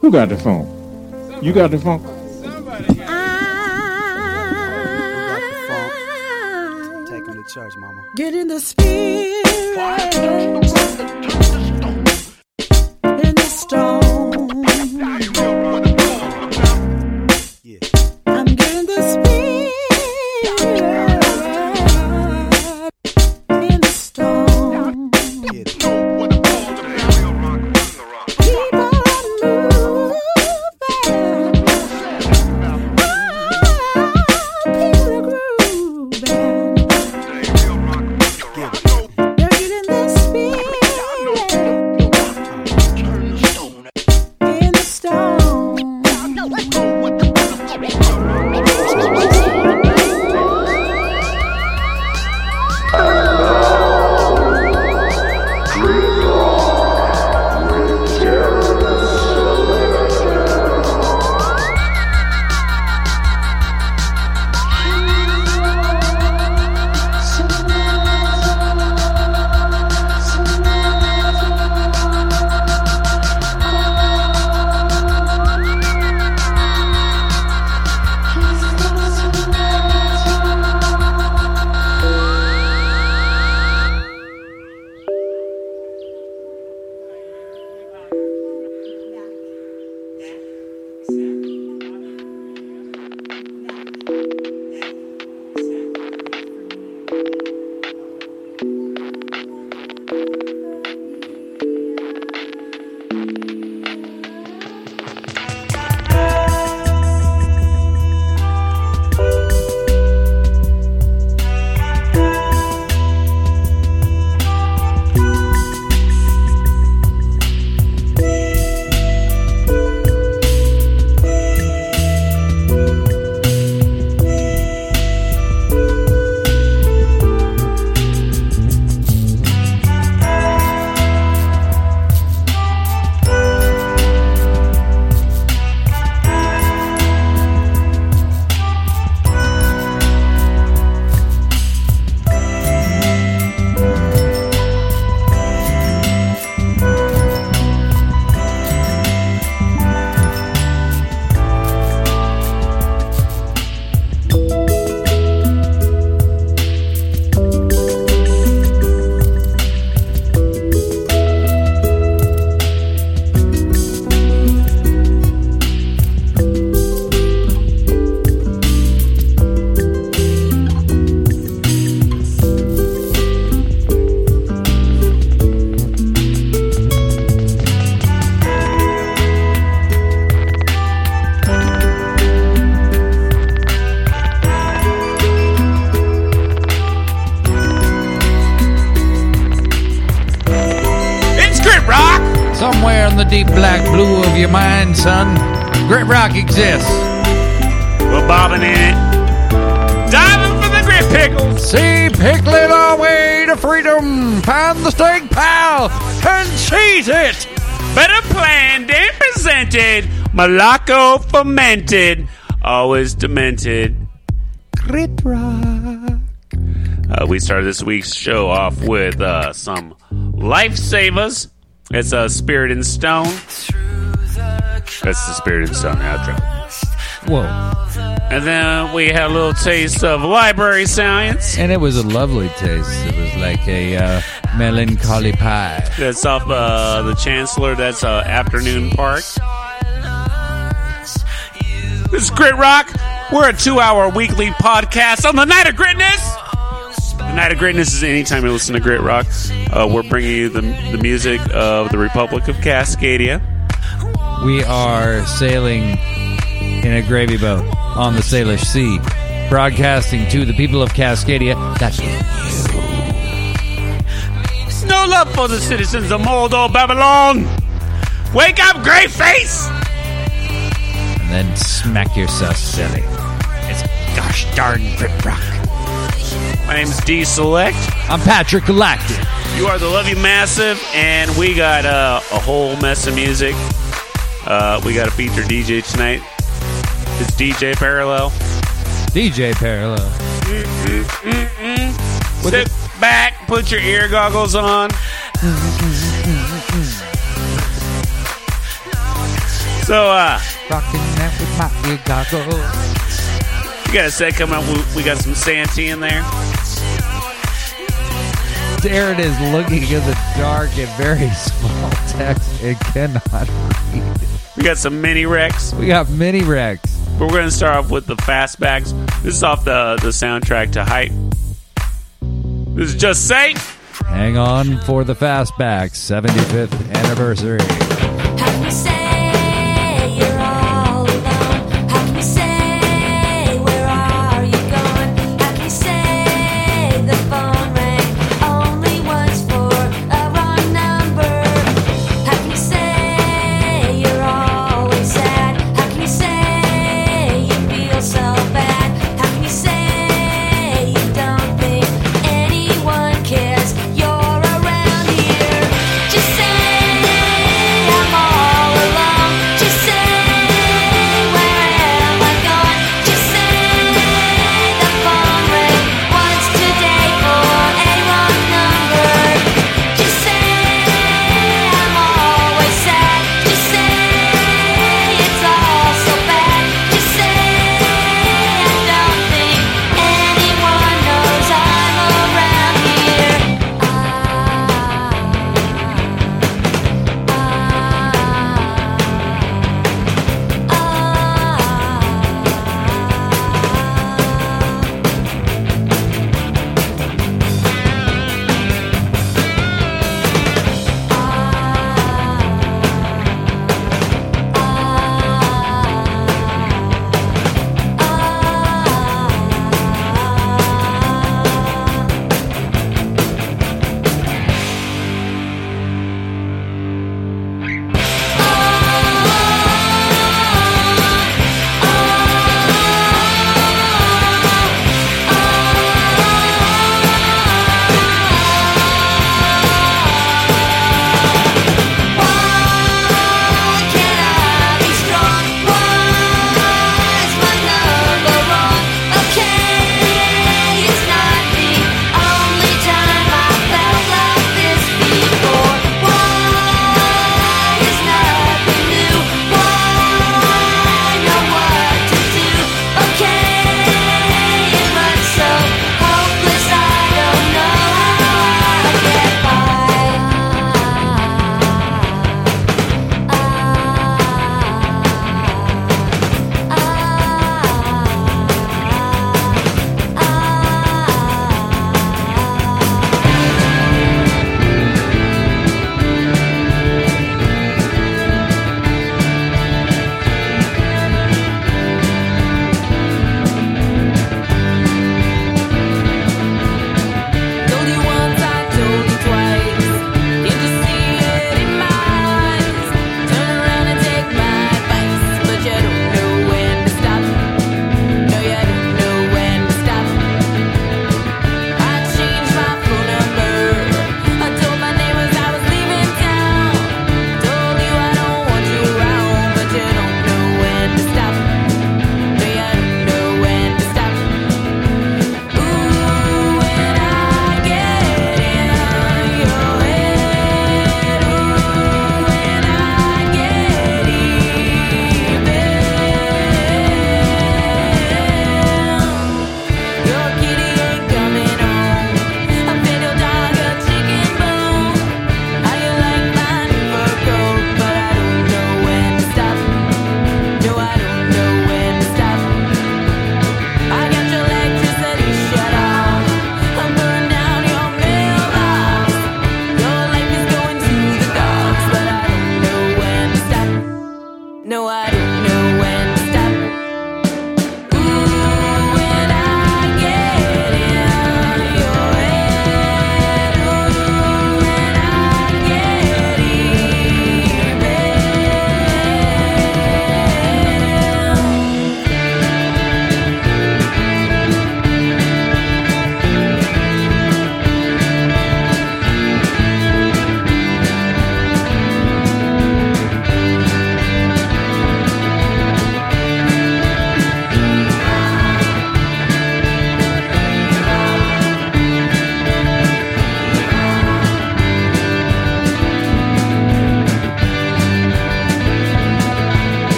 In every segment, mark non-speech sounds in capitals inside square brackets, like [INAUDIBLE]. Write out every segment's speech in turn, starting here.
Who got the phone? You got the phone? Take him to church, mama. Get in the spirit. In the stone. Presented. Fermented. Always demented. Grit Rock. Uh, we started this week's show off with uh, some Life Savas. It's a Spirit in Stone. That's the Spirit in Stone outro. Whoa. And then we had a little taste of Library Science. And it was a lovely taste. It was like a uh, melancholy pie. That's off uh, the Chancellor. That's uh, Afternoon Park. This is Grit Rock. We're a two-hour weekly podcast on the Night of Gritness. The Night of Gritness is anytime you listen to Grit Rock. Uh, we're bringing you the, the music of the Republic of Cascadia. We are sailing in a gravy boat on the Salish Sea, broadcasting to the people of Cascadia. That's it. No love for the citizens of Mordor, Babylon. Wake up, gray face! and then smack yourself silly. It's gosh darn Grit Rock. My name is D Select. I'm Patrick Galactic. You are the Levy Massive, and we got uh, a whole mess of music. Uh, we got a feature DJ tonight. It's DJ Parallel. DJ Parallel. Sit back, put your ear goggles on. So, uh. Rocking that with my goggles. You got a set coming up. We, we got some Santee in there. Darren is looking in the dark at very [LAUGHS] small text and cannot read. We got some Mini Rex. We got Mini Rex. But we're going to start off with the fastbacks. This is off the, the soundtrack to Hype. This is just safe. Hang on for the fastback 75th anniversary.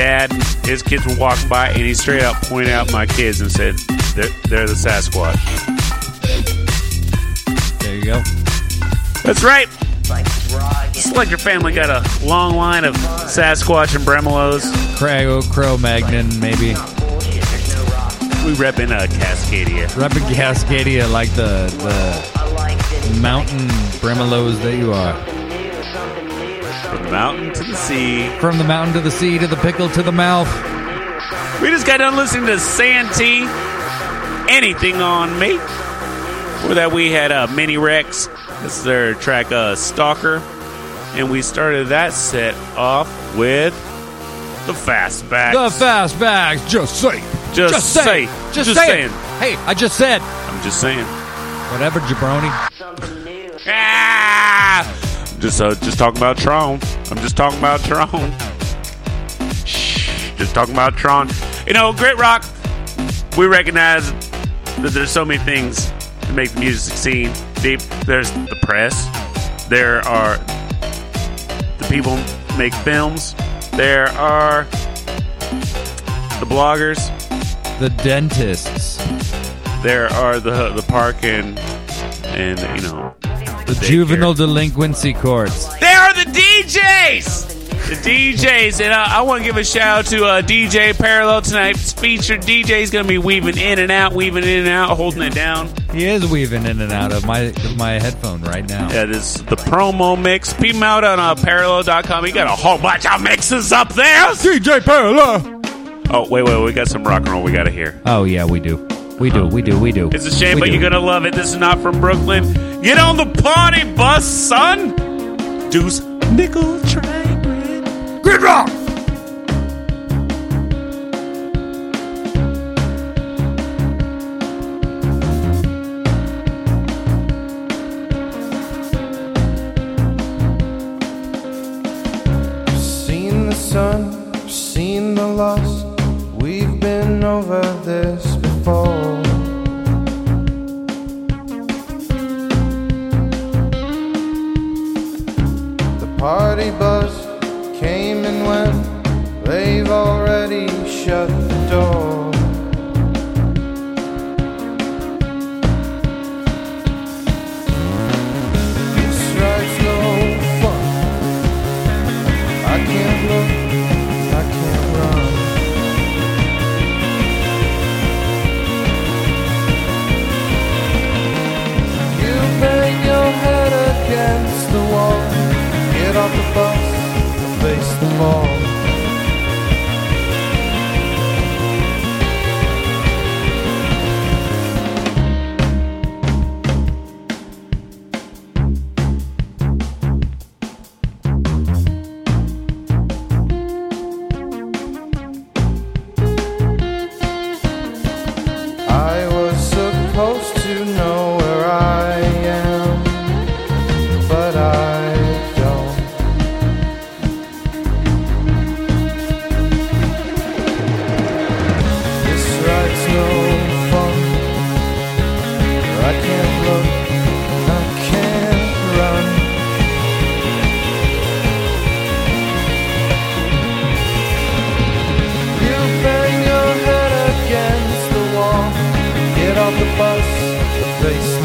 Dad, and his kids were walking by, and he straight up pointed out my kids and said, "They're they're the Sasquatch." There you go. That's right. It's like your family got a long line of Sasquatch and Bremelos. Crago, Cro-Magnon, maybe. We rep in uh, Cascadia. Repping Cascadia like the the mountain bremelos that you are. From the mountain to the sea. From the mountain to the sea to the pickle to the mouth. We just got done listening to Santee, Anything on Me. Before that, we had uh, Mini Rex. This is their track uh, Stalker. And we started that set off with The fastbacks. The fastbacks. Just say. Just say. Just, Just say. saying. Hey, I just said. I'm just saying. Whatever, jabroni. Ah! Just uh, just talking about Tron. I'm just talking about Tron. Shh, just talking about Tron. You know, Grit Rock. We recognize that there's so many things to make the music scene deep. There's the press. There are the people who make films. There are the bloggers. The dentists. There are the the park and and you know The juvenile delinquency courts. They are the DJs. The DJs, and uh, I want to give a shout out to uh, DJ Parallel tonight's featured DJ is going to be weaving in and out, weaving in and out, holding it down. He is weaving in and out of my of my headphone right now. Yeah, this is the promo mix. Peep him out on uh, Parallel.com. He got a whole bunch of mixes up there. DJ Parallel. Oh wait, wait, we got some rock and roll we got to hear. Oh yeah, we do. We do. We do. We do. It's a shame, We but do. you're gonna love it. This is not from Brooklyn. Get on the party bus, son. Deuce nickel train. Grit Rock. The bus, the ball.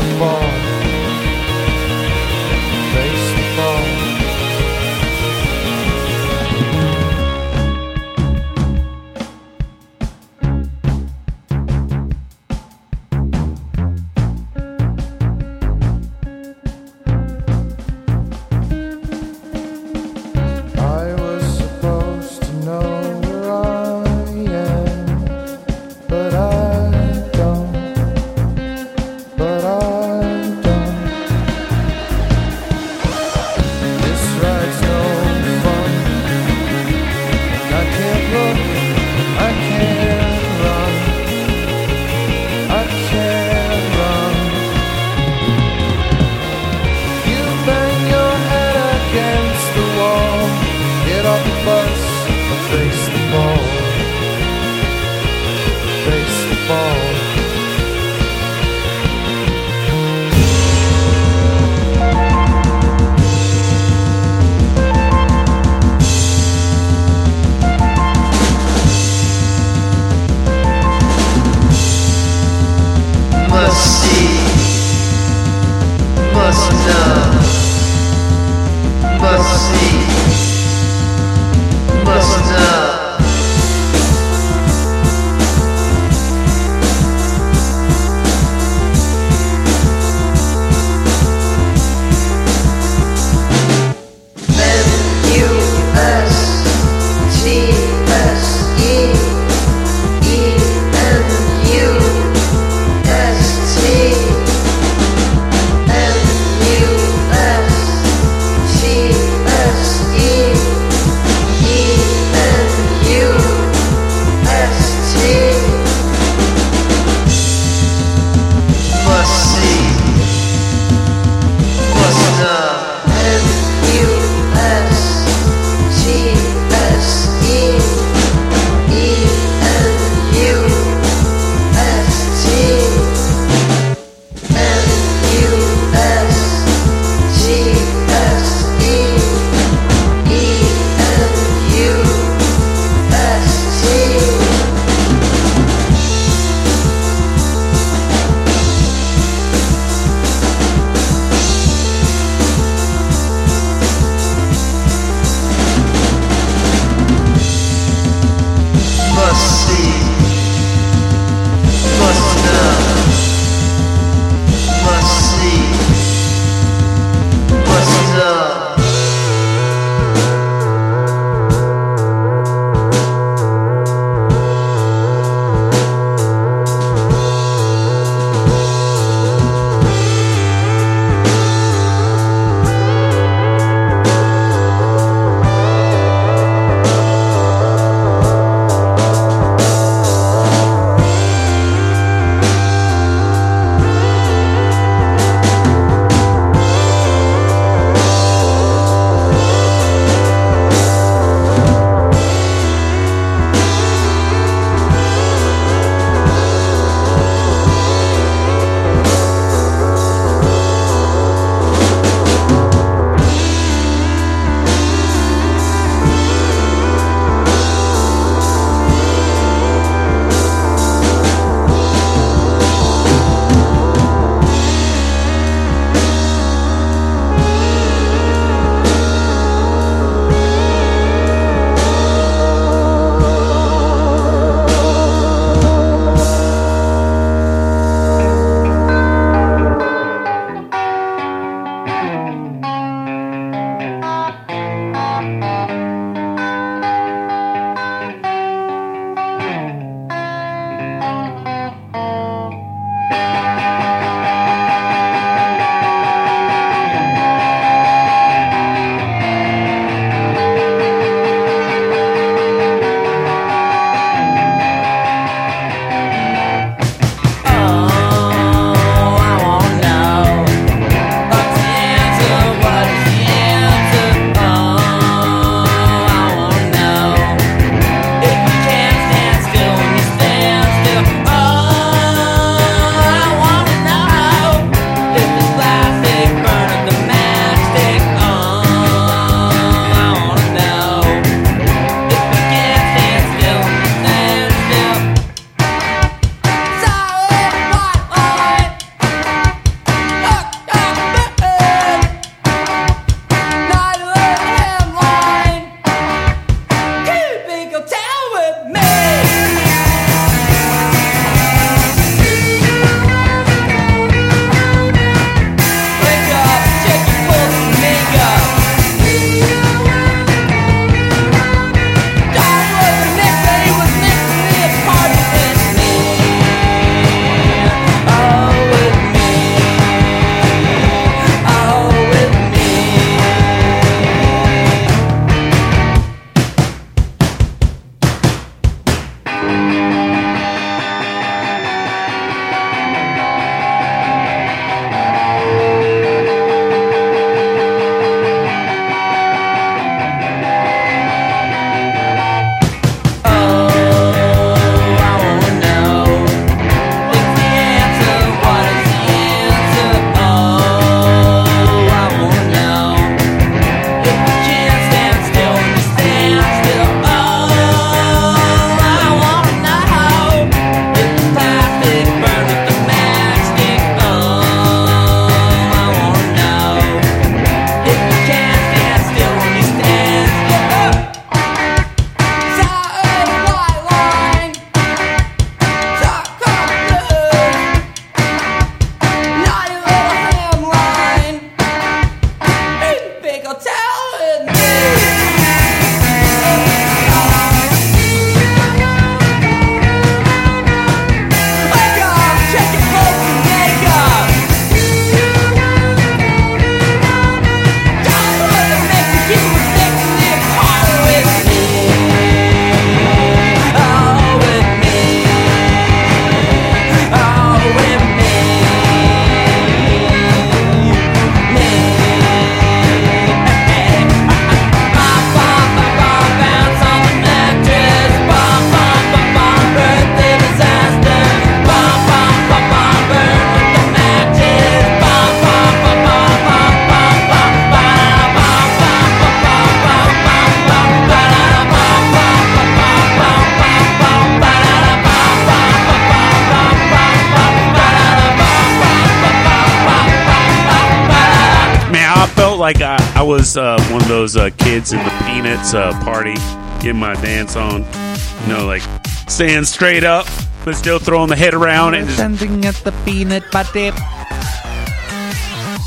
Like I, I was uh, one of those uh, kids in the Peanuts uh, party, getting my dance on. You know, like staying straight up, but still throwing the head around and just Standing at the peanut butter.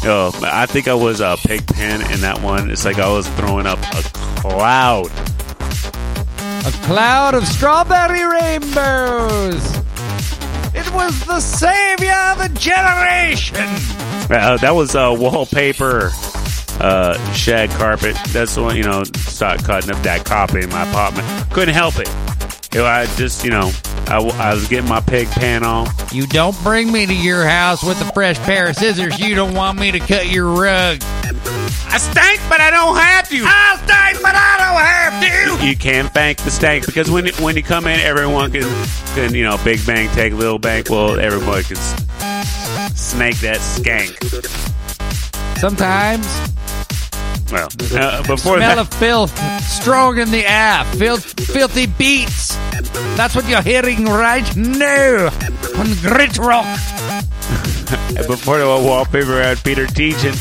Oh, I think I was a pig pen in that one. It's like I was throwing up a cloud. A cloud of strawberry rainbows. It was the savior of the generation. Uh, that was uh, wallpaper, uh, shag carpet. That's the one, you know, start cutting up that carpet in my apartment. Couldn't help it. You know, I just, you know, I, I was getting my pig pen on. You don't bring me to your house with a fresh pair of scissors. You don't want me to cut your rug. I stank, but I don't have to. I stank, but I don't have to. You can't thank the stank because when when you come in, everyone can, can you know, big bang take little bang. Well, everyone can snake that skank. Sometimes Well, uh, [LAUGHS] before smell that, of filth, strong in the air, filth, filthy beats. That's what you're hearing right now on Grit Rock. [LAUGHS] before the wallpaper, I had Peter teaching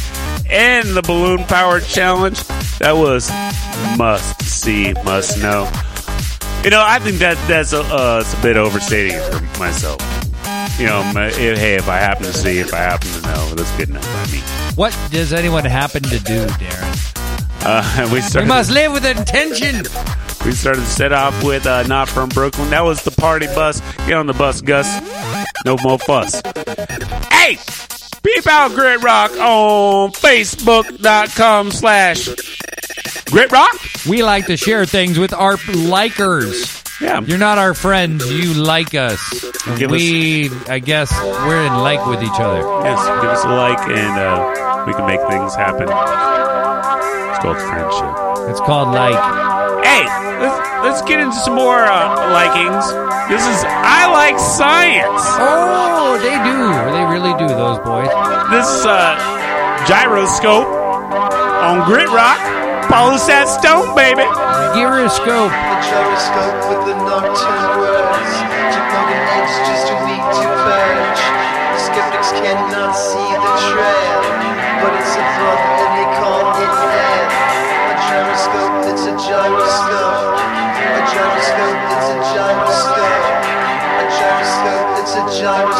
and the balloon power challenge. That was must see, must know. You know, I think that that's a, uh, it's a bit overstating it for myself. You know, my, if, hey, if I happen to see, if I happen to know, that's good enough by me. What does anyone happen to do, Darren? Uh, [LAUGHS] we We must live with intention. We started to set off with uh, "Not from Brooklyn." That was the party bus. Get on the bus, Gus. No more fuss. Hey, peep out Grit Rock on Facebook.com slash Grit Rock. We like to share things with our likers. Yeah, You're not our friends. You like us. Give we, I guess, we're in like with each other. yes. Give us a like, and uh, we can make things happen. It's called friendship. It's called like. Hey, let's, let's get into some more uh, likings. This is I like science. Oh, they do. They really do. Those boys. This is uh, gyroscope on Grit Rock. Follow that stone, baby. Gyroscope. The gyroscope with the nocturne words. To plug an edge just too weak to purge. The skeptics cannot see the trail But it's a bug and they call it air. A gyroscope, it's a gyroscope. A gyroscope, it's a gyroscope. A gyroscope, it's a gyroscope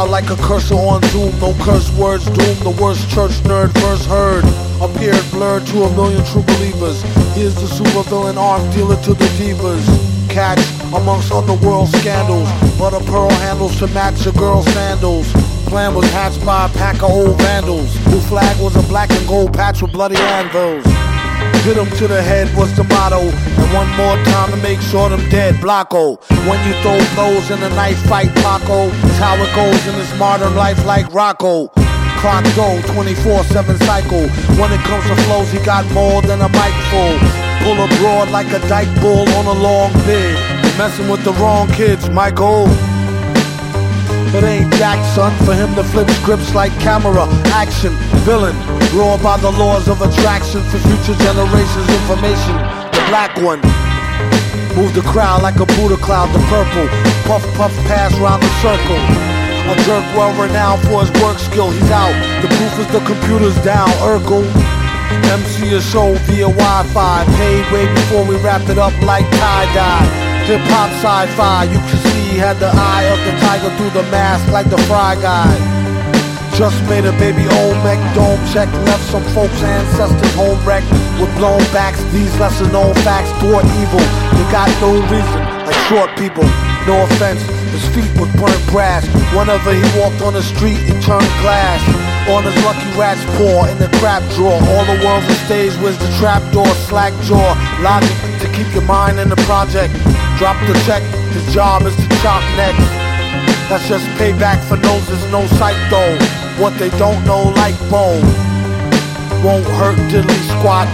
crowd like a cursor on Zoom. No curse words doom. The worst church nerd first heard. Appeared blurred to a million true believers. He is the supervillain arms dealer to the divas. Catch amongst underworld scandals. But a pearl handles to match a girl's sandals. Plan was hatched by a pack of old vandals. Whose flag was a black and gold patch with bloody anvils. Hit 'em to the head was the motto. And one more time to make sure them dead. Blocko. When you throw blows in a knife fight, Paco. How it goes in this modern life like Rocco. Clock go 24-7 cycle. When it comes to flows, he got more than a mic full. Pull abroad like a dyke bull on a long bid. Messing with the wrong kids, Michael. It ain't Jack, son, for him to flip scripts like camera, action, villain, raw by the laws of attraction for future generations' information. The black one. Move the crowd like a Buddha cloud, to purple. Puff, puff, pass round the circle. A jerk well renowned for his work skill, he's out. The proof is the computer's down, Urkel. MC a show via Wi-Fi, paid way before we wrapped it up like tie-dye. Hip hop sci-fi, you can see had the eye of the tiger through the mask like the Fry Guy. Just made a baby Olmec dome check, left some folks' ancestors home wrecked with blown backs. These lesser known facts thwart evil. They got no reason, like short people. No offense, his feet would burn brass. Whenever he walked on the street, it turned glass. On his lucky rat's paw in the crap drawer. All the world's a stage with the trap door, slack jaw. Logic to keep your mind in the project. Drop the check, his job is to chop necks. That's just payback for noses, no sight though. What they don't know, like bone. Won't hurt diddly squat.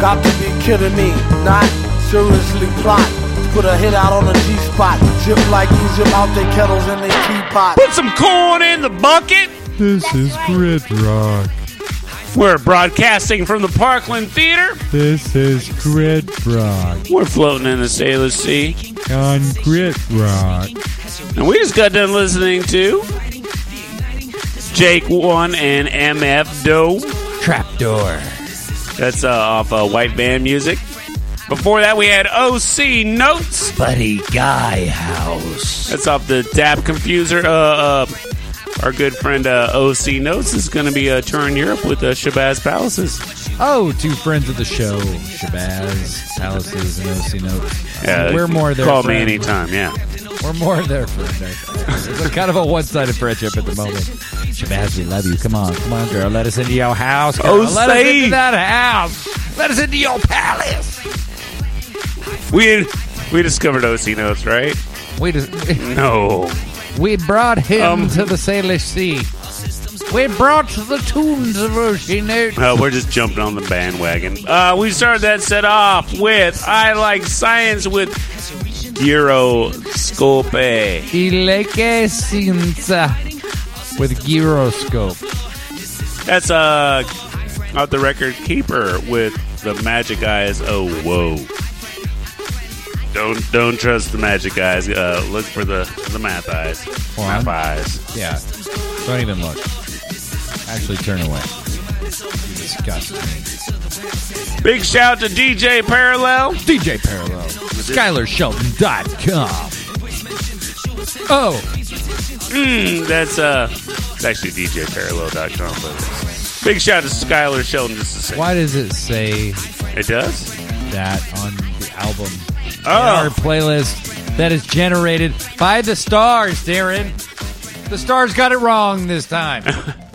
Got to be kidding me, not seriously plot. Put a hit out on a G spot. Drip like Egypt out their kettles and their teapot. Put some corn in the bucket. This is Grit Rock. We're broadcasting from the Parkland Theater. This is Grit Rock. We're floating in the Salish Sea. On Grit Rock. And we just got done listening to Jake One and MF Doom. Trapdoor. That's uh, off uh, White Van Music. Before that, we had OC Notes. Buddy Guy House. That's off the Dab Confuser. Uh, uh, our good friend uh, OC Notes is going to be uh, touring Europe with uh, Shabazz Palaces. Oh, two friends of the show, Shabazz, Palaces, and OC Notes. Yeah, We're more their Call friend. me anytime. Yeah. We're more their friend. It's kind of a one-sided friendship at the moment. Shabazz, we love you. Come on, come on, girl. Let us into your house. Girl. OC. Let us into that house. Let us into your palace. We we discovered OC Notes, right? We just, No. We brought him Um, to the Salish Sea. We brought the tunes of OC Notes. Uh, we're just jumping on the bandwagon. Uh, we started that set off with I Like Science with Gyroscope. Ileke with gyroscope. That's uh, out the record Keeper with the Magic Eyes. Oh, whoa. Don't don't trust the magic eyes. Uh, look for the the math eyes. What? Math eyes. Yeah. Don't even look. Actually, turn away. You disgust me. Big shout to DJ Parallel. DJ Parallel. SkylarShelton.com. Oh, Mm, that's uh, it's actually DJParallel.com. But big shout to Skylar Sheldon. Just to say, why does it say it does? that on the album? In Oh. our playlist that is generated by the stars, Darren. The stars got it wrong this time. [LAUGHS]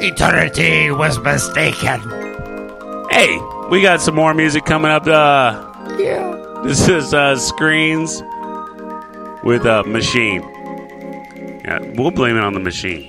Eternity was mistaken. Hey, we got some more music coming up. Uh, yeah. This is uh, Screens with uh, Machine. Yeah, we'll blame it on the machine.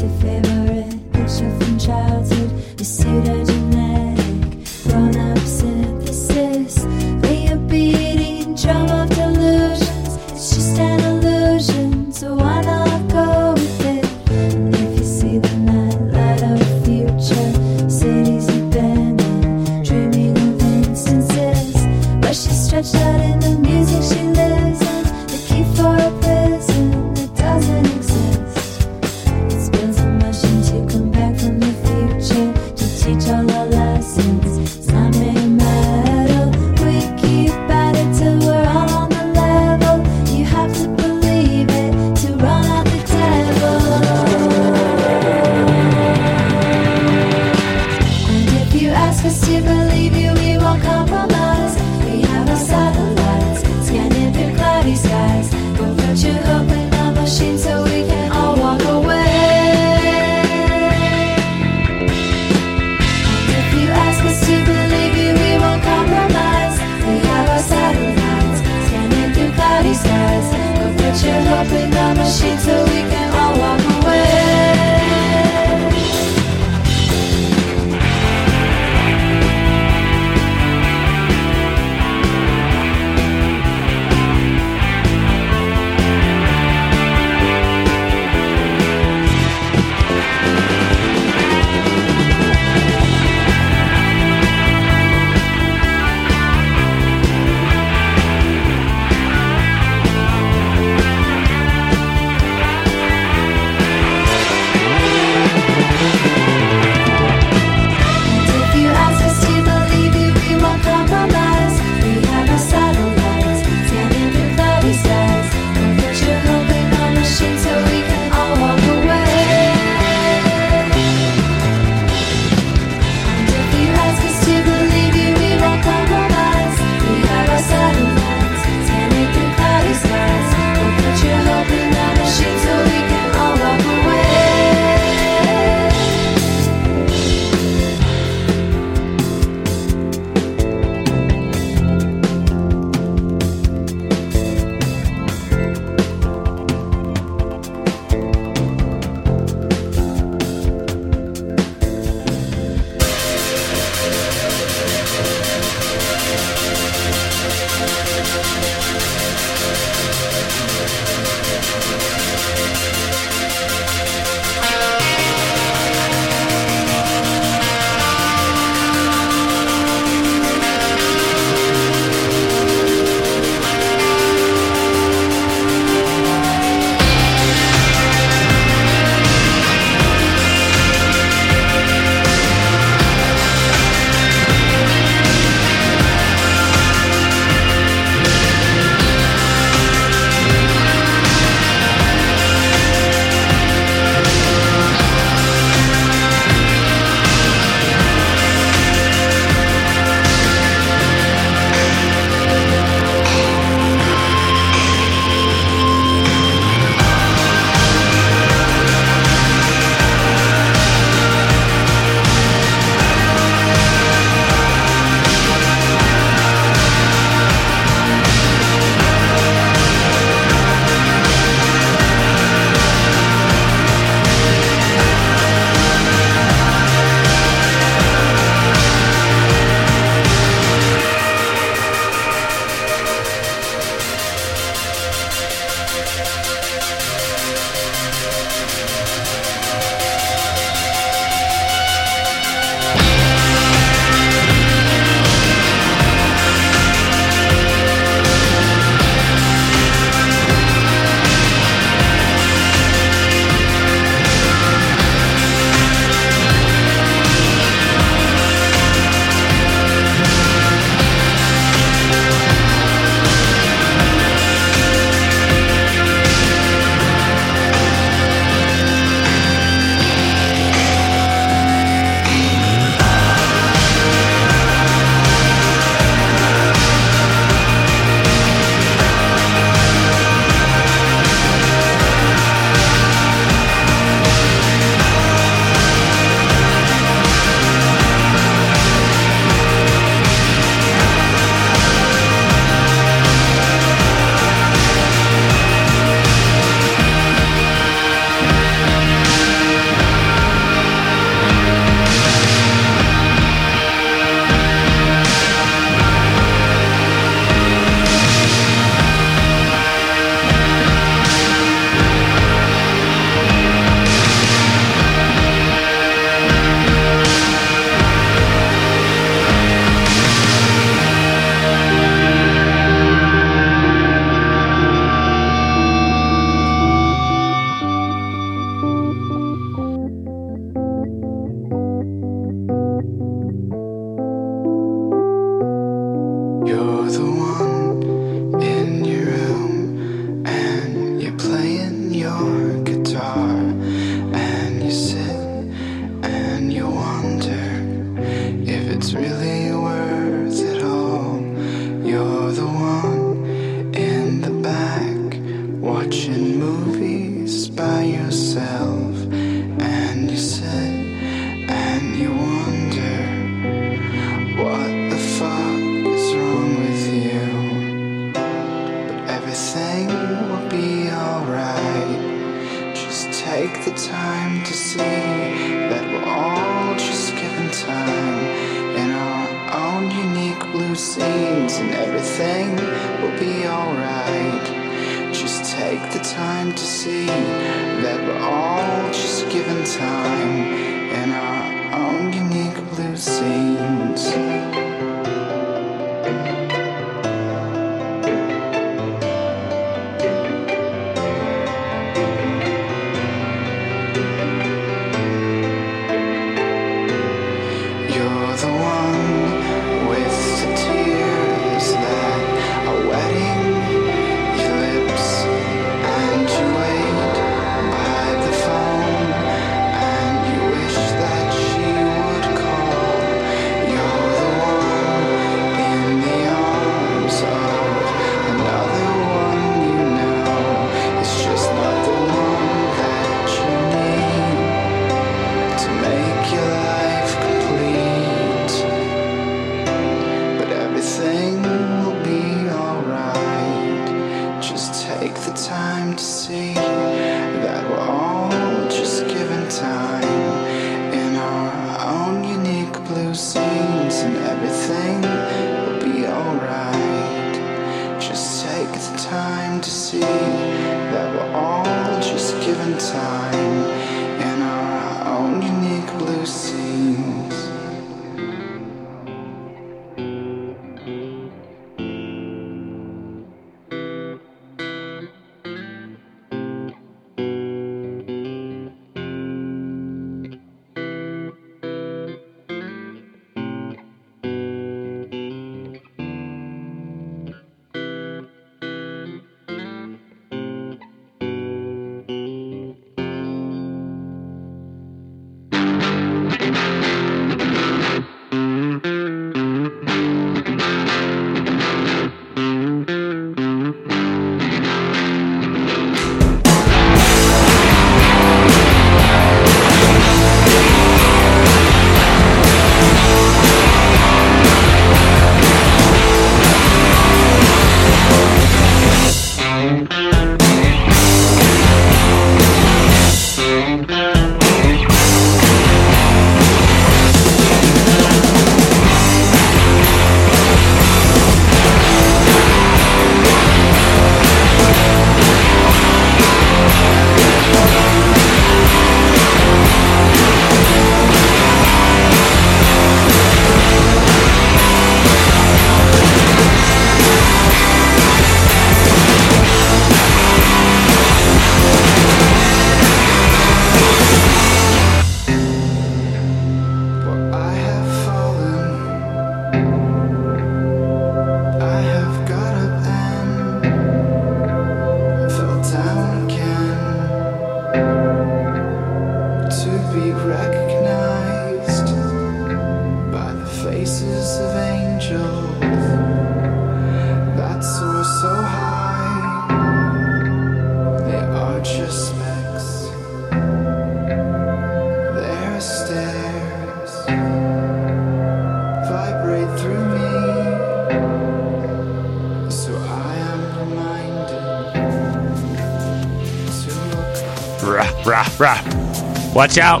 Watch out.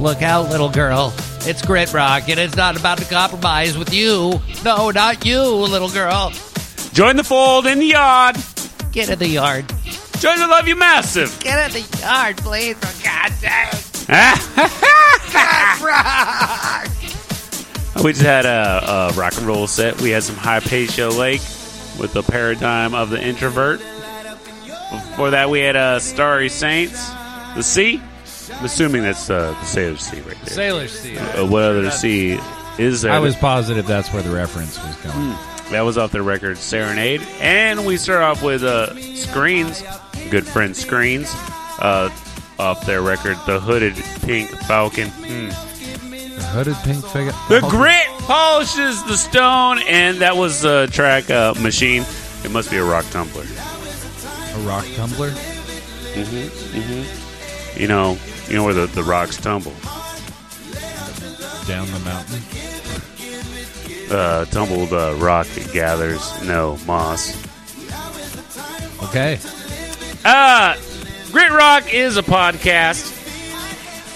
Look out, little girl. It's Grit Rock, and it's not about to compromise with you. No, not you, little girl. Join the fold in the yard. Get in the yard. Join the Love You Massive. Get in the yard, please, for God's sake. [LAUGHS] we just had a, a rock and roll set. We had some Hypatia Lake with the paradigm of the introvert. Before that, we had a Starry Saints, the Sea. I'm assuming that's uh, the Salish Sea right there. Salish Sea. Uh, what other sea is there? I was positive that's where the reference was going. That was off their record Serenade. And we start off with uh, Screens, good friend Screens, uh, off their record The Hooded Pink Falcon. Hmm. hooded pink figure. The grit polishes the stone, and that was the track uh, Machine. It must be a rock tumbler. A rock tumbler. hmm hmm You know, you know where the, the rocks tumble. Down the mountain. Uh, tumbled uh, rock gathers no moss. Okay. Uh, Grit Rock is a podcast.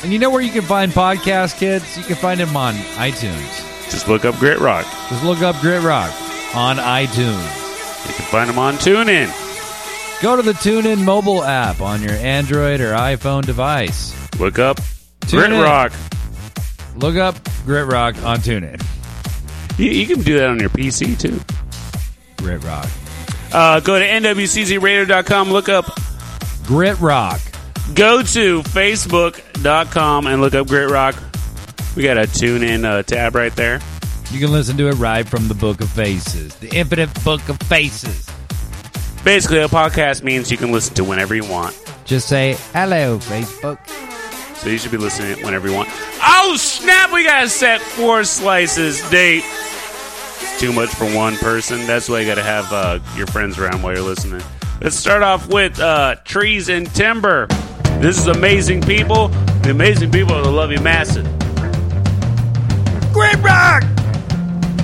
And you know where you can find podcasts, kids? You can find them on iTunes. Just look up Grit Rock. Just look up Grit Rock on iTunes. You can find them on TuneIn. Go to the TuneIn mobile app on your Android or iPhone device. Look up Tune Grit in. Rock. Look up Grit Rock on TuneIn. You, you can do that on your PC too. Grit Rock. Uh, go to nwczradio.com. Look up. Grit Rock. Go to facebook.com and look up Grit Rock. We got a TuneIn uh, tab right there. You can listen to it right from the Book of Faces, the Infinite Book of Faces. Basically, a podcast means you can listen to whenever you want. Just say hello, Facebook. So you should be listening whenever you want. Oh snap! We got to set four slices date. It's too much for one person. That's why you got to have uh, your friends around while you're listening. Let's start off with uh, trees and timber. This is amazing people. The amazing people that love you massive. Grit Rock!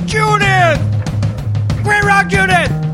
Tune in! Grit Rock, tune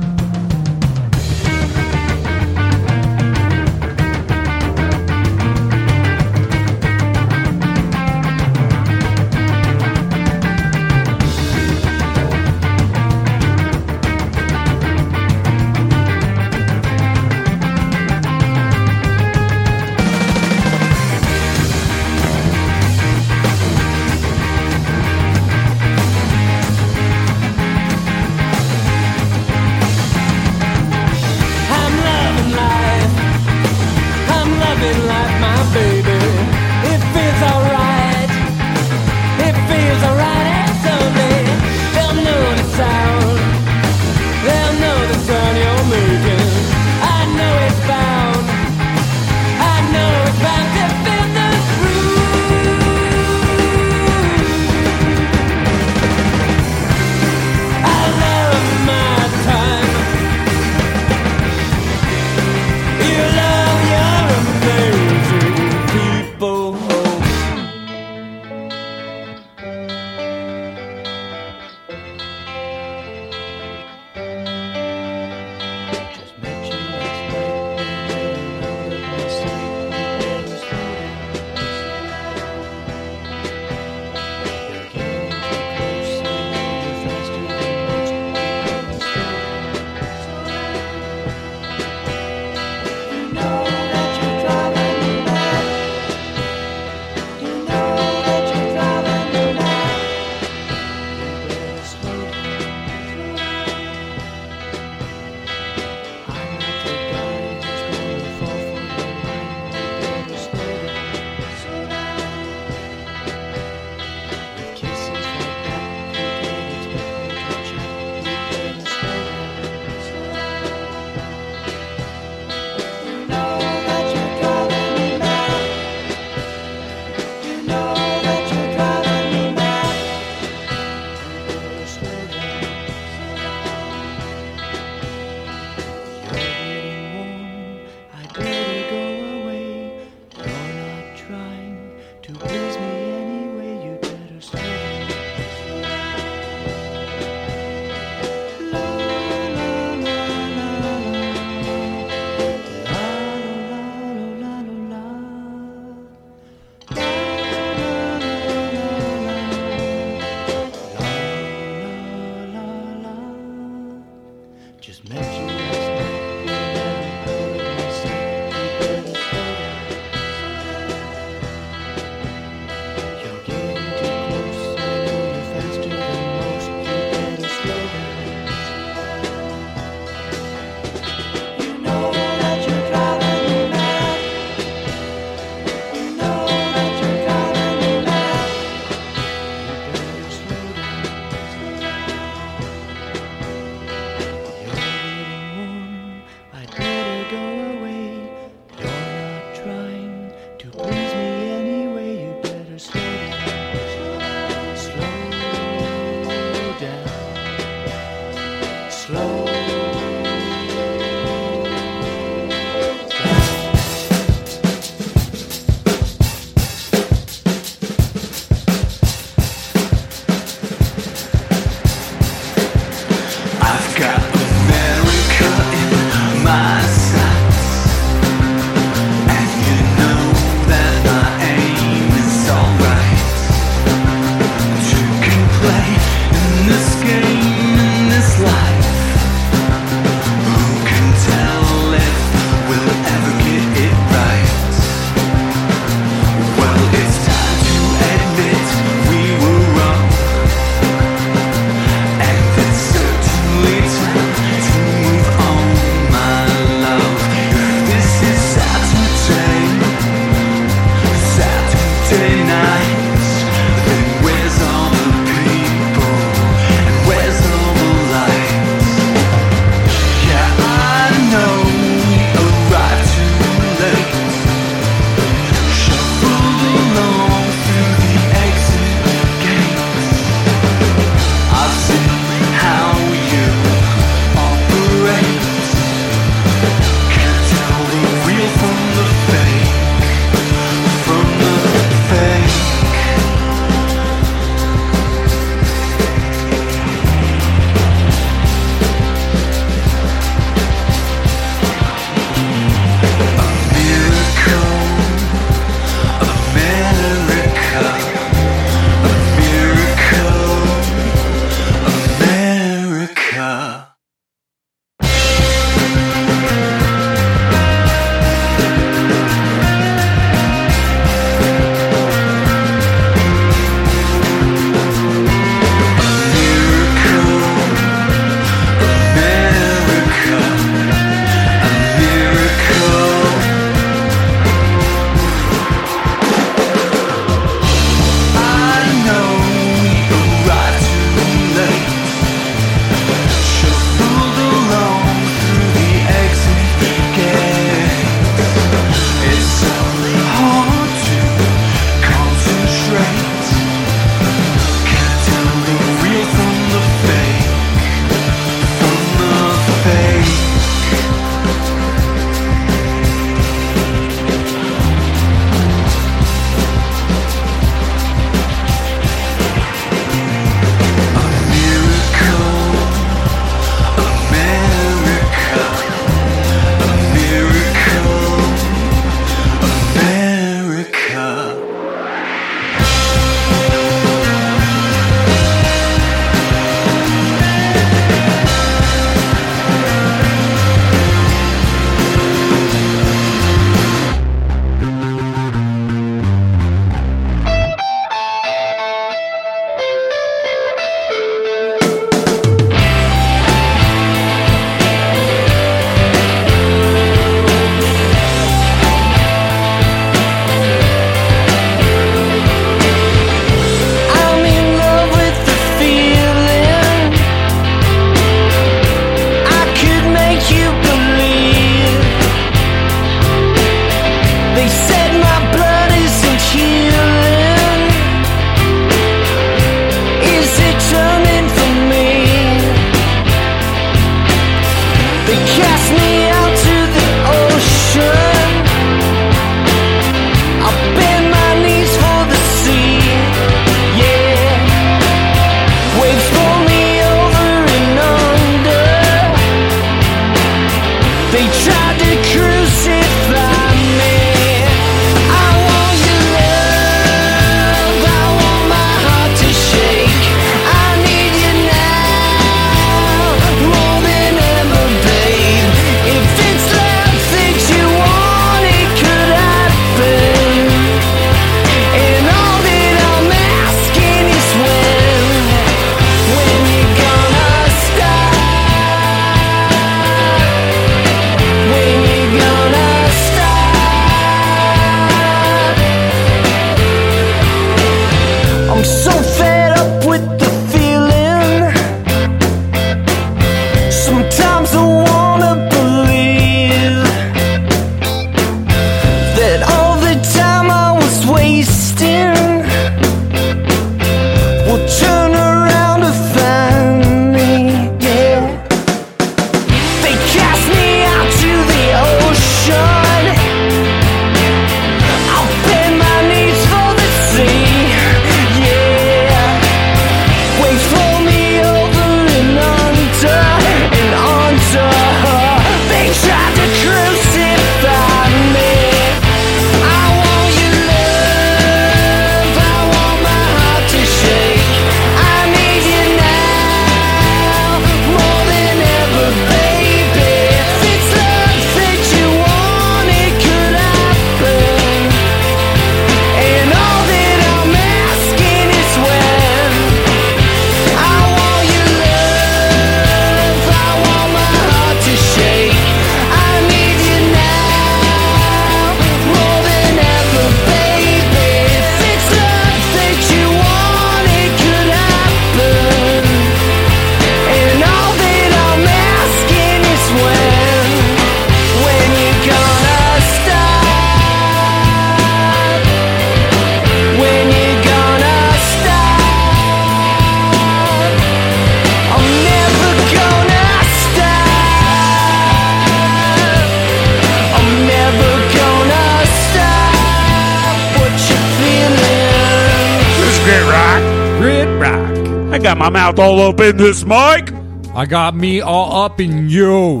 in this mic. I got me all up in you.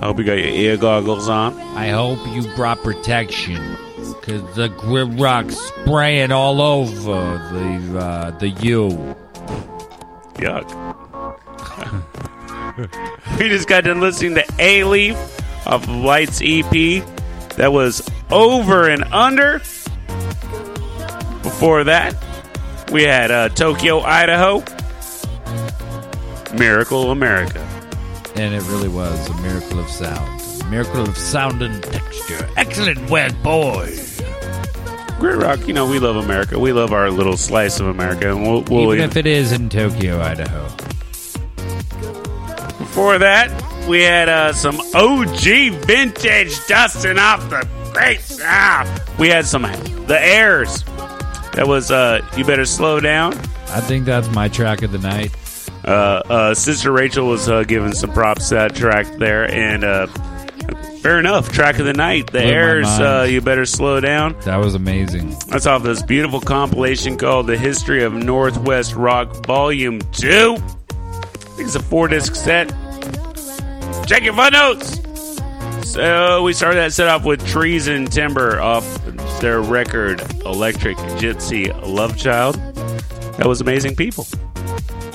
I hope you got your ear goggles on. I hope you brought protection. Cause the grit rock's spraying all over the uh, the you. Yuck. [LAUGHS] we just got done listening to A Leaf of Lights EP. That was Over and Under. Before that, we had uh, Tokyo, Idaho. Miracle America. And it really was a miracle of sound. A miracle of sound and texture. Excellent work, boys. Grit Rock, you know, we love America. We love our little slice of America. And we'll, we'll Even if it is in Tokyo, Idaho. Before that, we had uh, some OG vintage dusting off the greats. Ah, we had some the airs. That was uh, you better slow down. I think that's my track of the night. Uh, uh, Sister Rachel was uh, giving some props to that track there, and uh, fair enough. Track of the night, the Blew airs. Uh, you better slow down. That was amazing. That's off this beautiful compilation called "The History of Northwest Rock Volume 2. I think it's a four disc set. Check your footnotes. So we started that set off with Trees and Timber off their record Electric Gypsy Love Child. That was amazing people.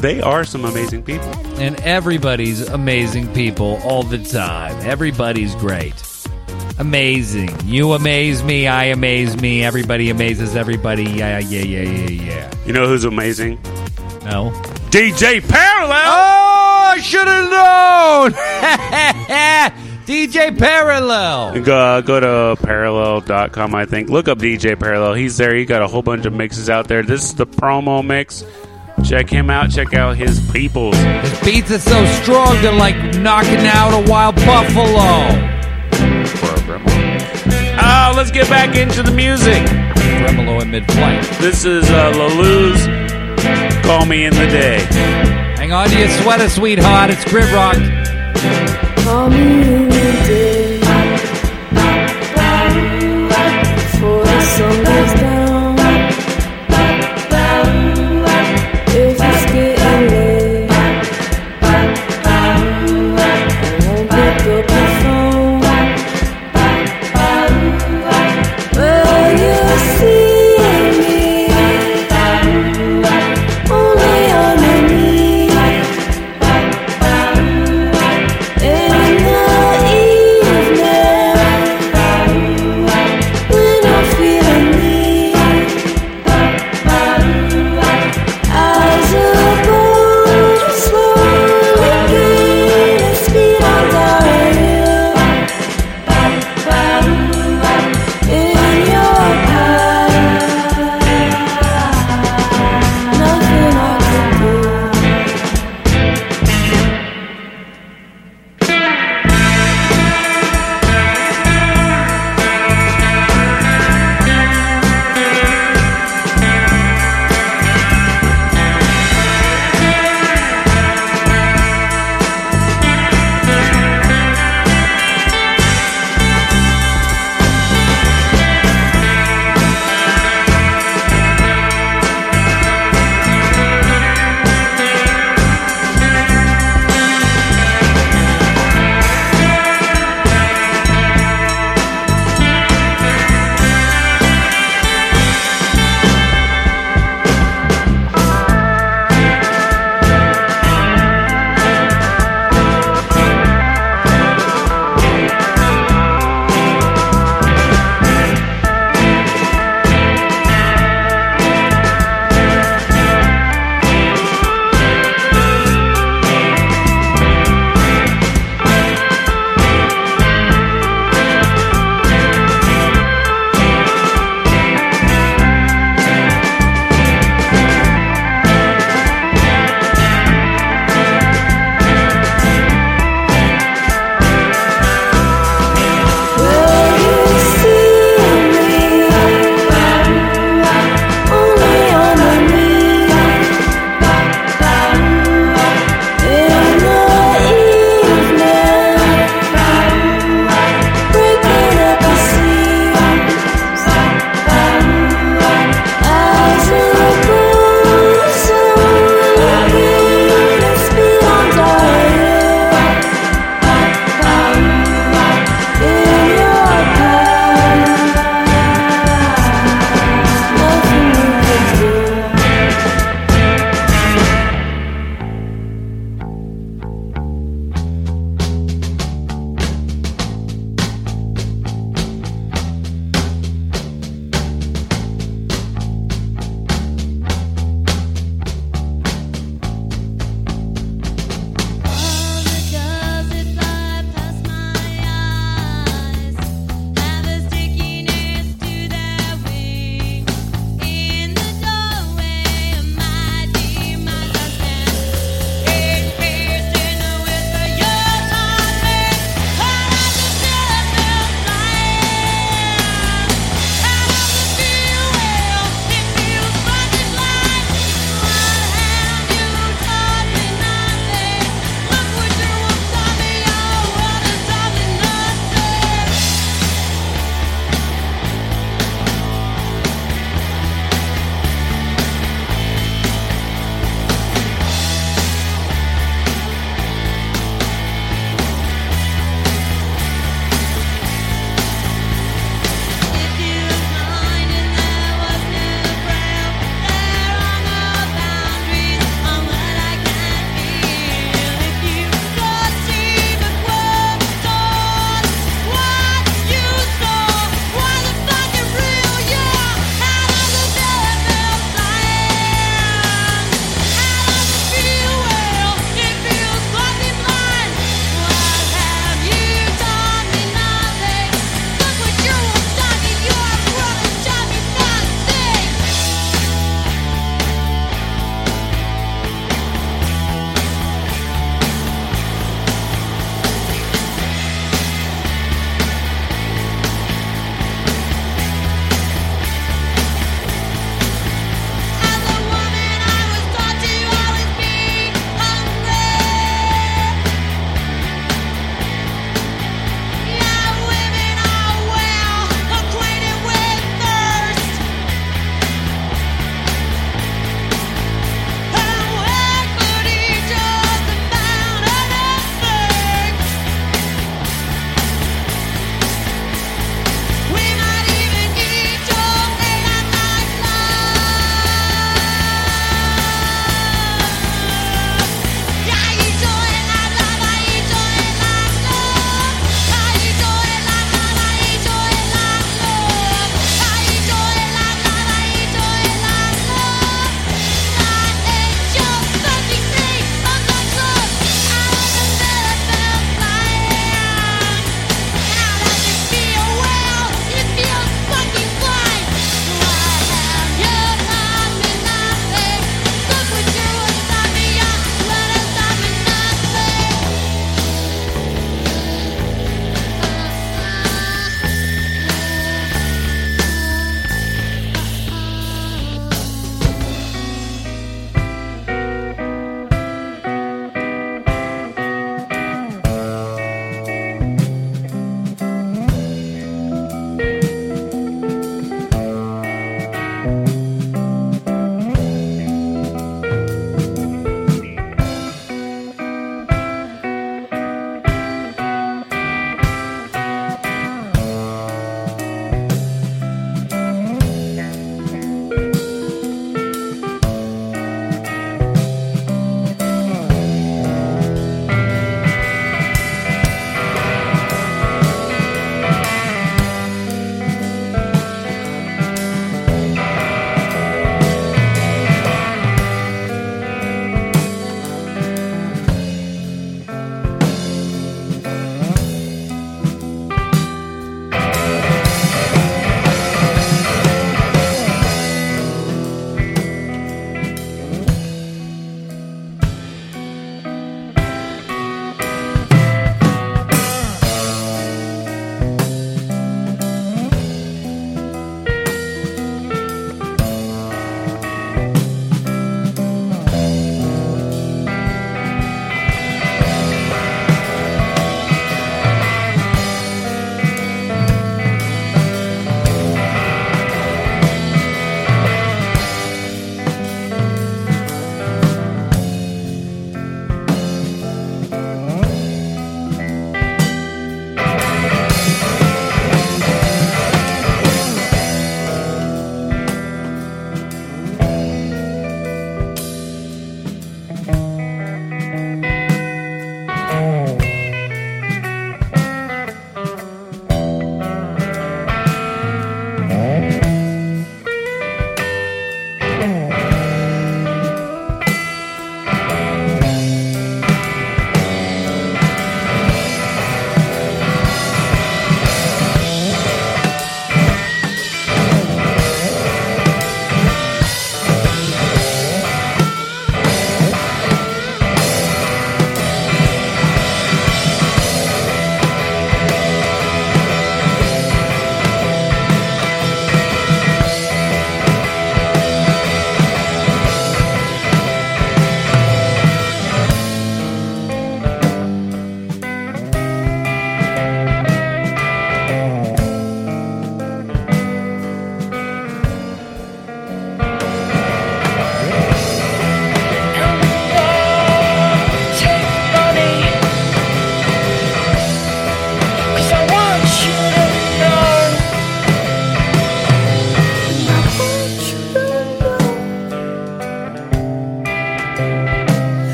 They are some amazing people. And everybody's amazing people all the time. Everybody's great. Amazing. You amaze me. I amaze me. Everybody amazes everybody. Yeah, yeah, yeah, yeah, yeah. You know who's amazing? No. DJ Parallel. Oh, I should have known. [LAUGHS] DJ Parallel. Go, uh, go to parallel.com, I think. Look up DJ Parallel. He's there. He got a whole bunch of mixes out there. This is the promo mix. Check him out. Check out his peoples. His beats are so strong, they're like knocking out a wild buffalo. Oh, let's get back into the music. Tremolo in mid-flight. This is uh, La Luz. Call me in the day. Hang on to your sweater, sweetheart. It's Grit Rock. Call me in the day before the sun goes down.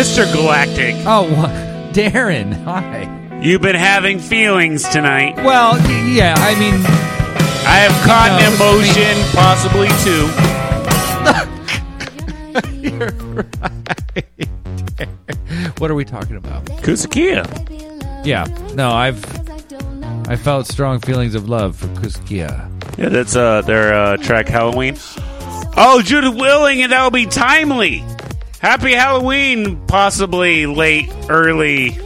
Mr. Galactic. Oh, wha- Darren. Hi. You've been having feelings tonight. Well, y- yeah. I mean, I have caught an No, emotion, possibly two. you're right. [LAUGHS] what are we talking about? Kusakia. Yeah. No, I've I felt strong feelings of love for Kuskia. Yeah, that's uh, their uh, track Halloween. Oh, Judith Willing, and that'll be timely. Happy Halloween, possibly late, early,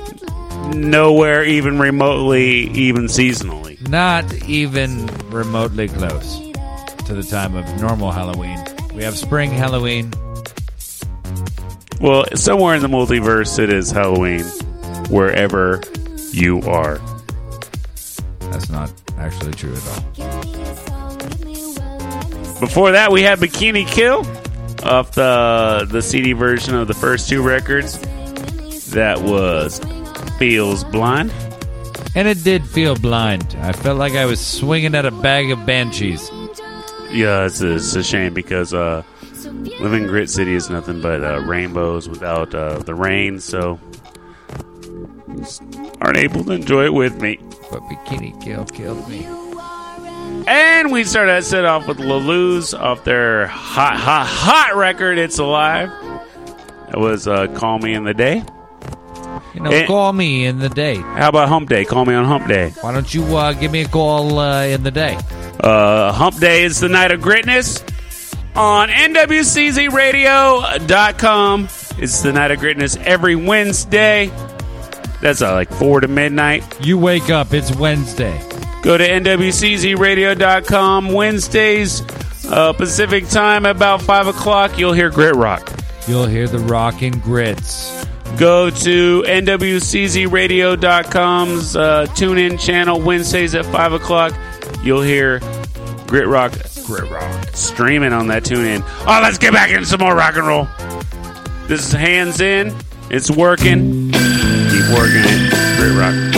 nowhere even remotely, even seasonally. Not even remotely close to the time of normal Halloween. We have spring Halloween. Well, somewhere in the multiverse, it is Halloween, wherever you are. That's not actually true at all. Before that, we had Bikini Kill off the the CD version of the first two records. That was Feels Blind. And it did feel blind. I felt like I was swinging at a bag of banshees. Yeah, it's a, it's a shame because uh, living in Grit City is nothing but uh, rainbows without uh, the rain, so aren't able to enjoy it with me. But Bikini Kill killed me. And we started that set off with La Luz off their hot, hot, hot record, It's Alive. That was uh, Call Me in the Day. You know, Eh. call me in the day. How about Hump Day? Call me on Hump Day. Why don't you uh, give me a call uh, in the day? Uh, Hump Day is the night of gritness on NWCZRadio.com. It's the night of gritness every Wednesday. That's uh, like 4 to midnight. You wake up, it's Wednesday. Go to NWCZRadio.com Wednesdays, uh, Pacific time, about 5 o'clock. You'll hear Grit Rock. You'll hear the rockin' grits. Go to NWCZRadio.com's uh, tune in channel Wednesdays at 5 o'clock. You'll hear Grit Rock, Grit Rock streaming on that tune in. Oh, let's get back into some more rock and roll. This is Hands In. It's working. Keep working it. Grit Rock.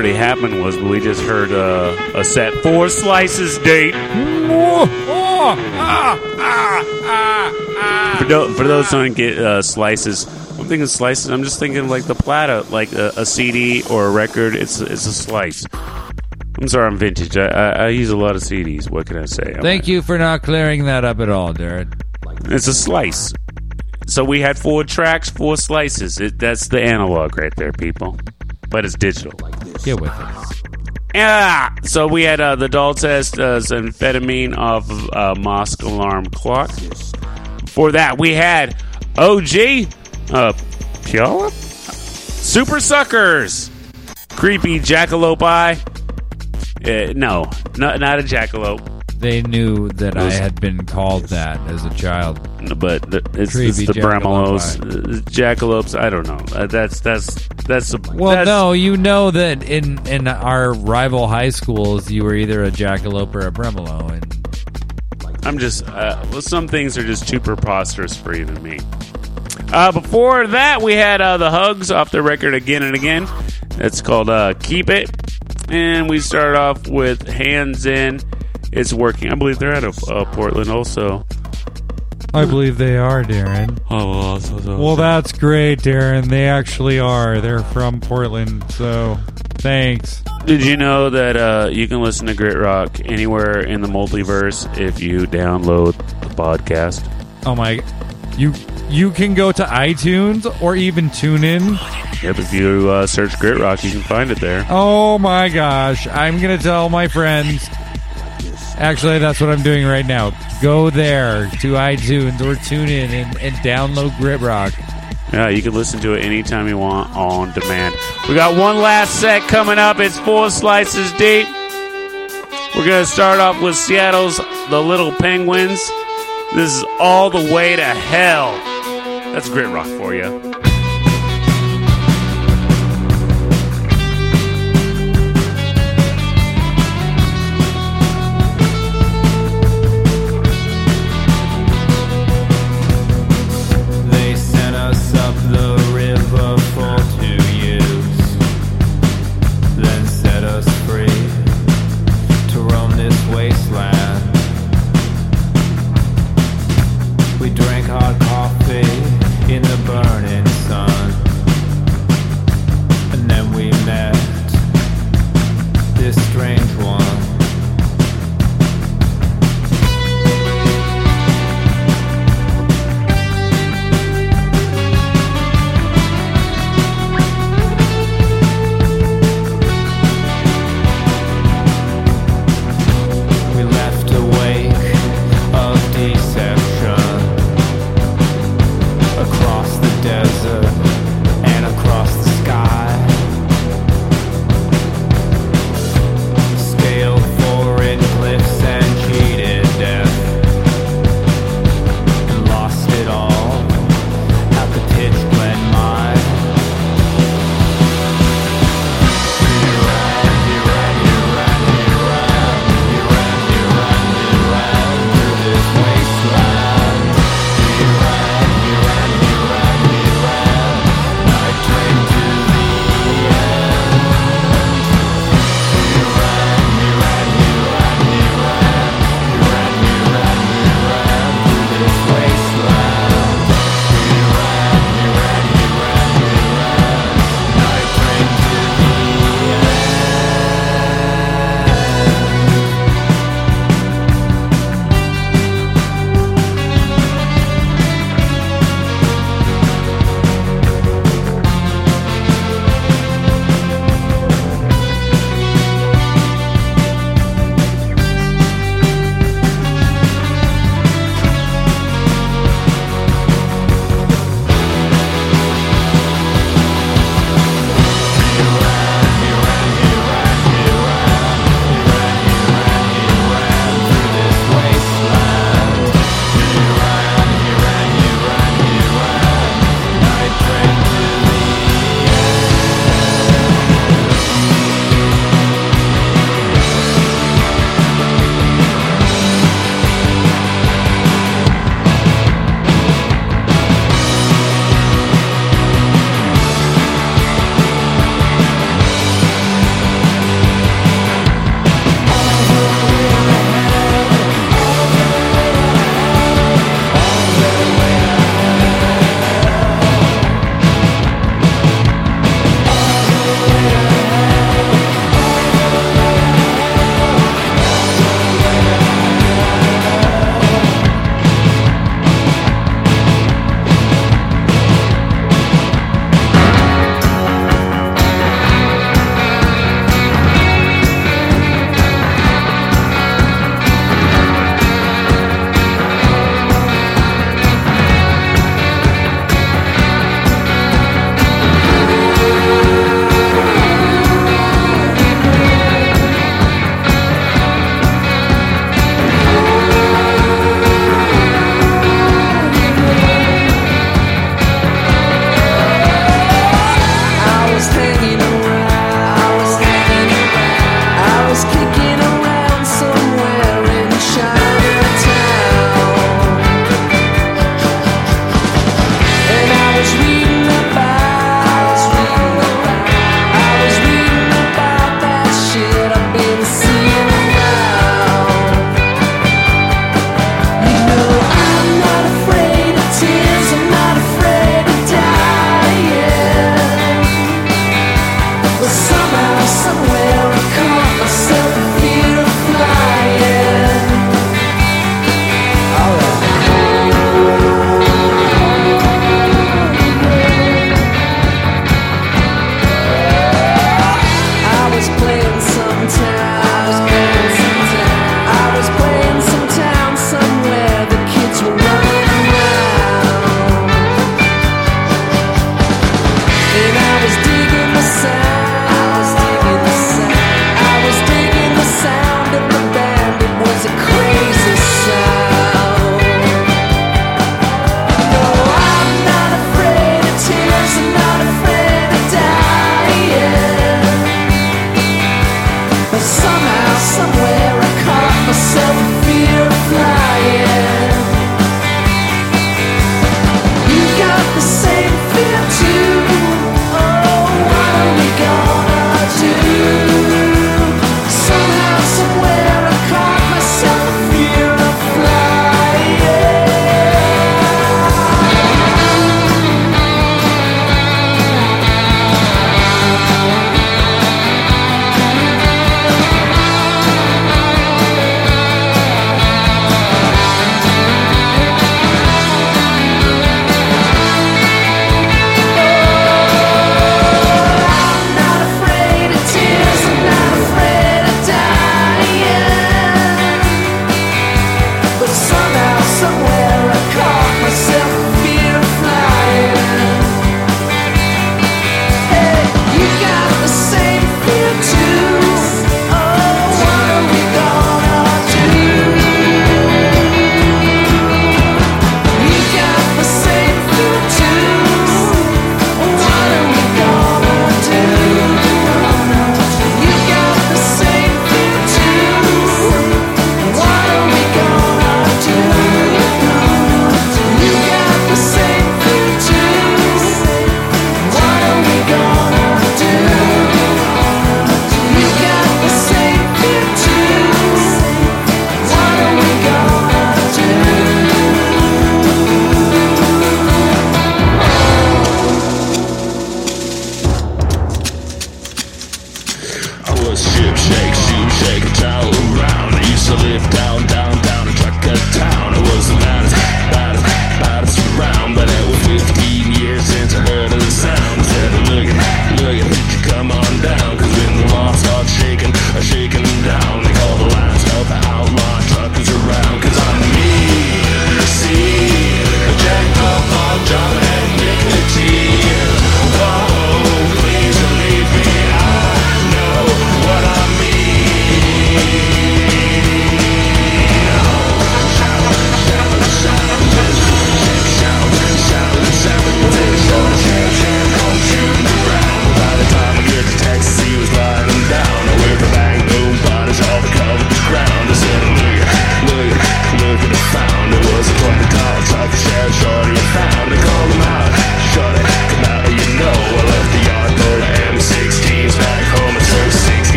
Already happened was we just heard uh, a set four slices date. For, tho- for those who don't get uh, slices, I'm thinking slices. I'm just thinking like the platter, like a, a CD or a record. It's it's a slice. I'm sorry, I'm vintage. I, I, I use a lot of CDs. What can I say? I'm Thank you for not clearing that up at all, Darren. It's a slice. So we had four tracks, four slices. It, that's the analog right there, people. But it's digital. Get with it. Yeah. So we had uh, the doll test, uh, amphetamine off of uh, Mosque Alarm Clock. For that, we had OG, uh, Piola, Supersuckers, Creepy Jackalope Eye. Uh, no, not, not a jackalope. They knew that I had been called that as a child. but the, it's, it's the Bremelos, uh, jackalopes. I don't know. Uh, that's that's that's a, Well, that's, no, you know that in in our rival high schools, you were either a jackalope or a bremolo, and I'm just uh, well, some things are just too preposterous for even me. Uh, before that, we had uh, the hugs off the record again and again. It's called uh, "Keep It," and we started off with "Hands In." It's working. I believe they're out of uh, Portland, also. I believe they are, Darren. Oh, well, so, so, Well, that's great, Darren. They actually are. They're from Portland, so thanks. Did you know that uh, you can listen to Grit Rock anywhere in the multiverse if you download the podcast? Oh my, you you can go to iTunes or even TuneIn. Yep, if you uh, search Grit Rock, you can find it there. Oh my gosh, I'm gonna tell my friends. Actually, that's what I'm doing right now. Go there to iTunes or TuneIn and, and download Grit Rock. Yeah, you can listen to it anytime you want on demand. We got one last set coming up. It's four slices deep. We're going to start off with Seattle's The Little Penguins. This is all the way to hell. That's grit rock for you.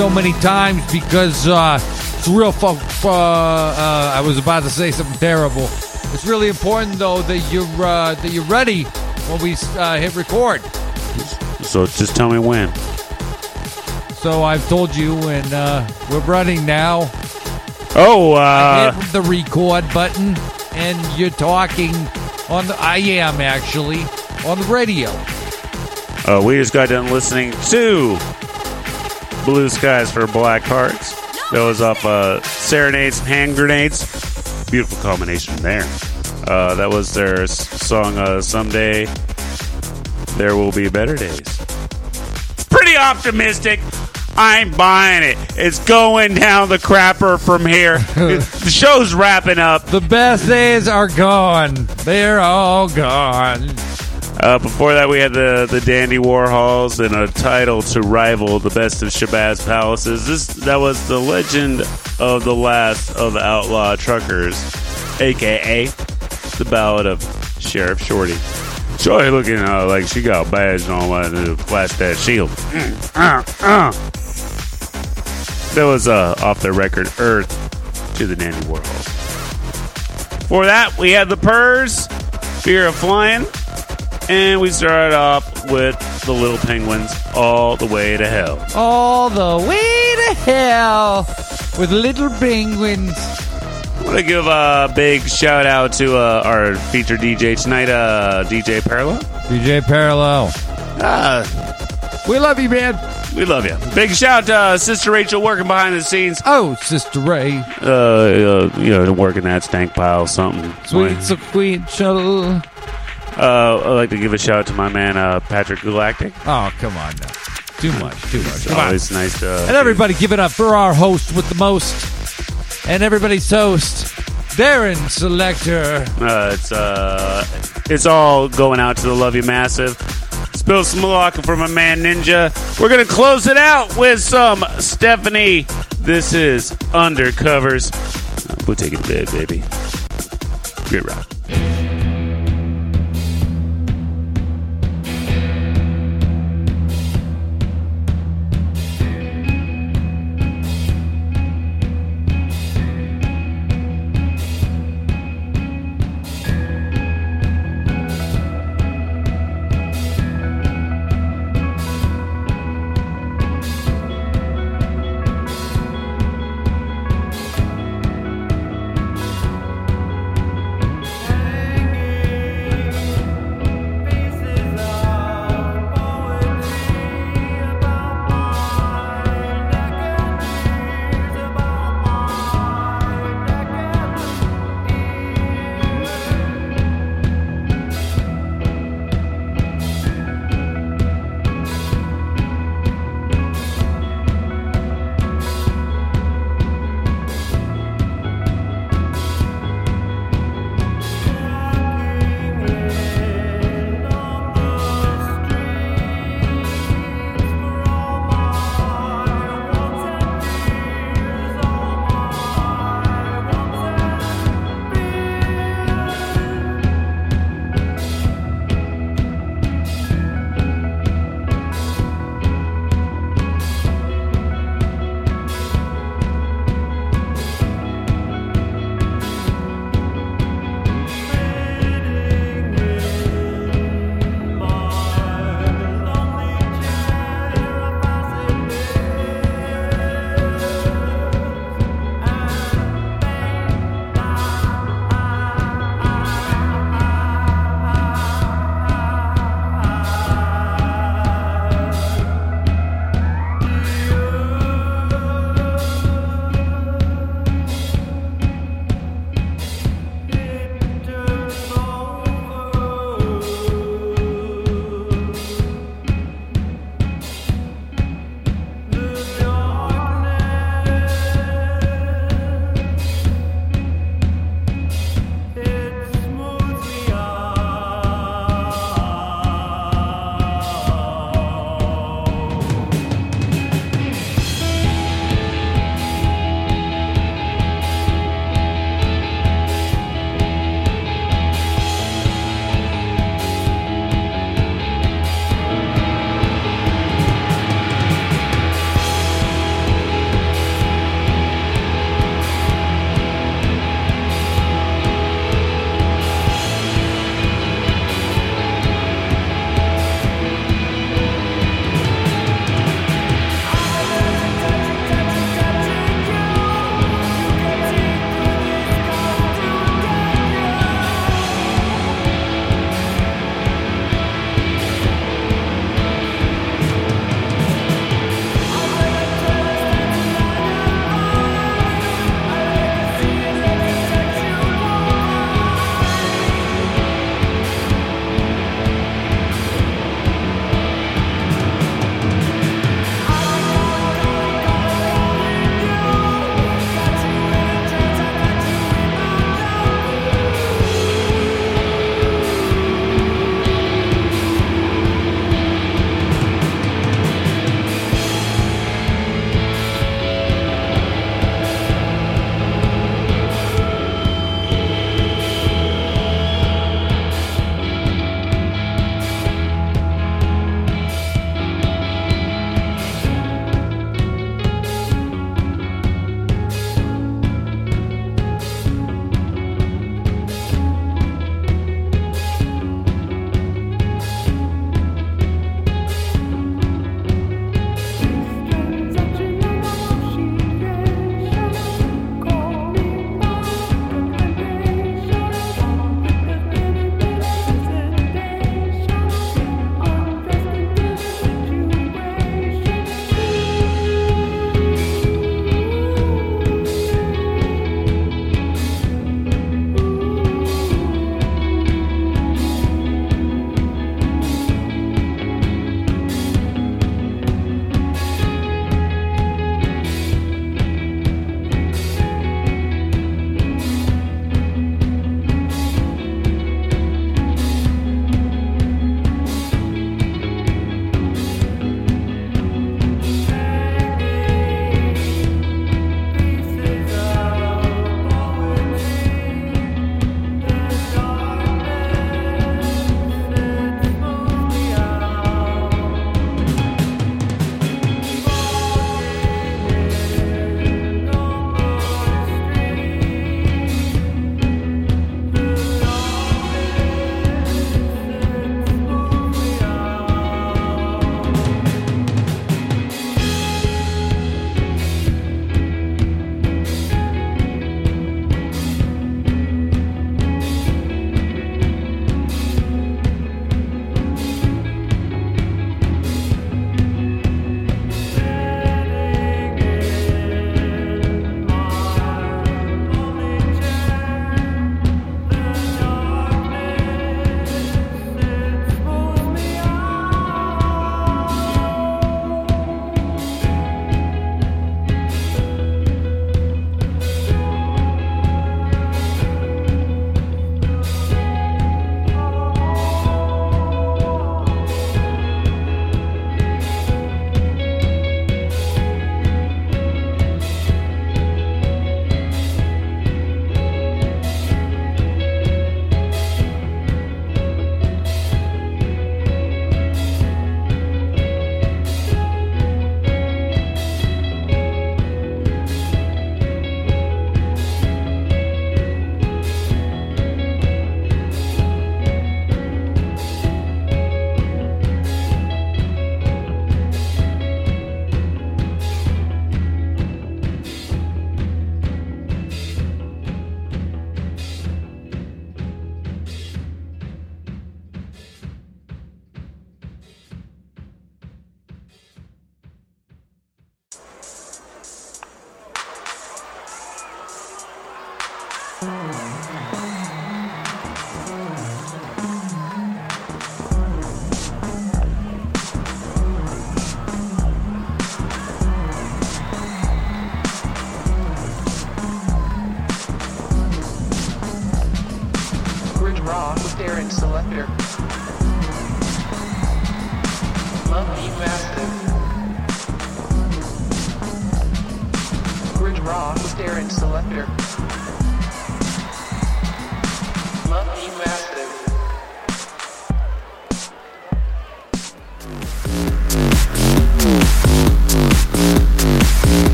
So many times because uh, it's real. Fu- fu- uh, I was about to say something terrible. It's really important though that you're uh, that you're ready when we uh, hit record. So just tell me when. So I've told you, and uh, we're running now. Oh, I uh, hit the record button, and you're talking on the. I am actually on the radio. uh, we just got done listening to Blue Skies for Black Hearts. That was off uh, Serenades and Hand Grenades. Beautiful combination there. Uh, that was their song, uh, Someday There Will Be Better Days. Pretty optimistic. I'm buying it. It's going down the crapper from here. [LAUGHS] the show's wrapping up. The best days are gone. They're all gone. Uh, before that, we had the, the Dandy Warhols and a title to rival the best of Shabazz Palaces. This that was the legend of the last of the outlaw truckers, aka the Ballad of Sheriff Shorty. Shorty looking uh, like she got a badge on like to flash that shield. Mm, uh, uh. That was uh, off the record Earth to the Dandy Warhols. For that, we had the Purrs, Fear of Flying. And we start off with the Little Penguins all the way to hell. All the way to hell with little penguins. I want to give a big shout out to uh, our featured DJ tonight, uh, DJ Parallel. DJ Parallel. Ah, we love you, man. We love you. Big shout to uh, Sister Rachel working behind the scenes. Oh, Sister Ray. Uh, uh, you know, working that stank pile, something. Sweet, shuttle. Uh, I'd like to give a shout out to my man, uh, Patrick Galactic. Oh, come on now. Too much, too much. Come on. always nice to. And everybody give it up for our host with the most. And everybody's host, Darren Selector. Uh, it's uh, it's all going out to the Love You Massive. Spill some Malacca for my man Ninja. We're gonna close it out with some Stephanie. This is Undercovers. Uh, we'll take it to bed, baby. Grit Rock.